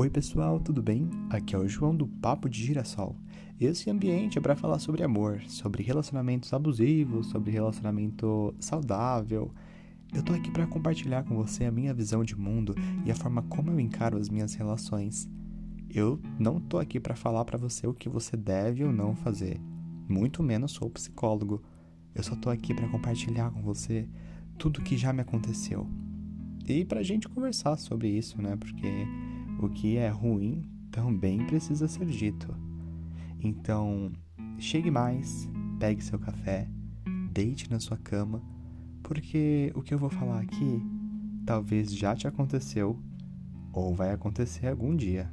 Oi pessoal, tudo bem? Aqui é o João do Papo de Girassol. Esse ambiente é para falar sobre amor, sobre relacionamentos abusivos, sobre relacionamento saudável. Eu tô aqui para compartilhar com você a minha visão de mundo e a forma como eu encaro as minhas relações. Eu não tô aqui para falar para você o que você deve ou não fazer. Muito menos sou psicólogo. Eu só tô aqui para compartilhar com você tudo que já me aconteceu. E pra gente conversar sobre isso, né? Porque o que é ruim também precisa ser dito. Então, chegue mais, pegue seu café, deite na sua cama, porque o que eu vou falar aqui talvez já te aconteceu ou vai acontecer algum dia.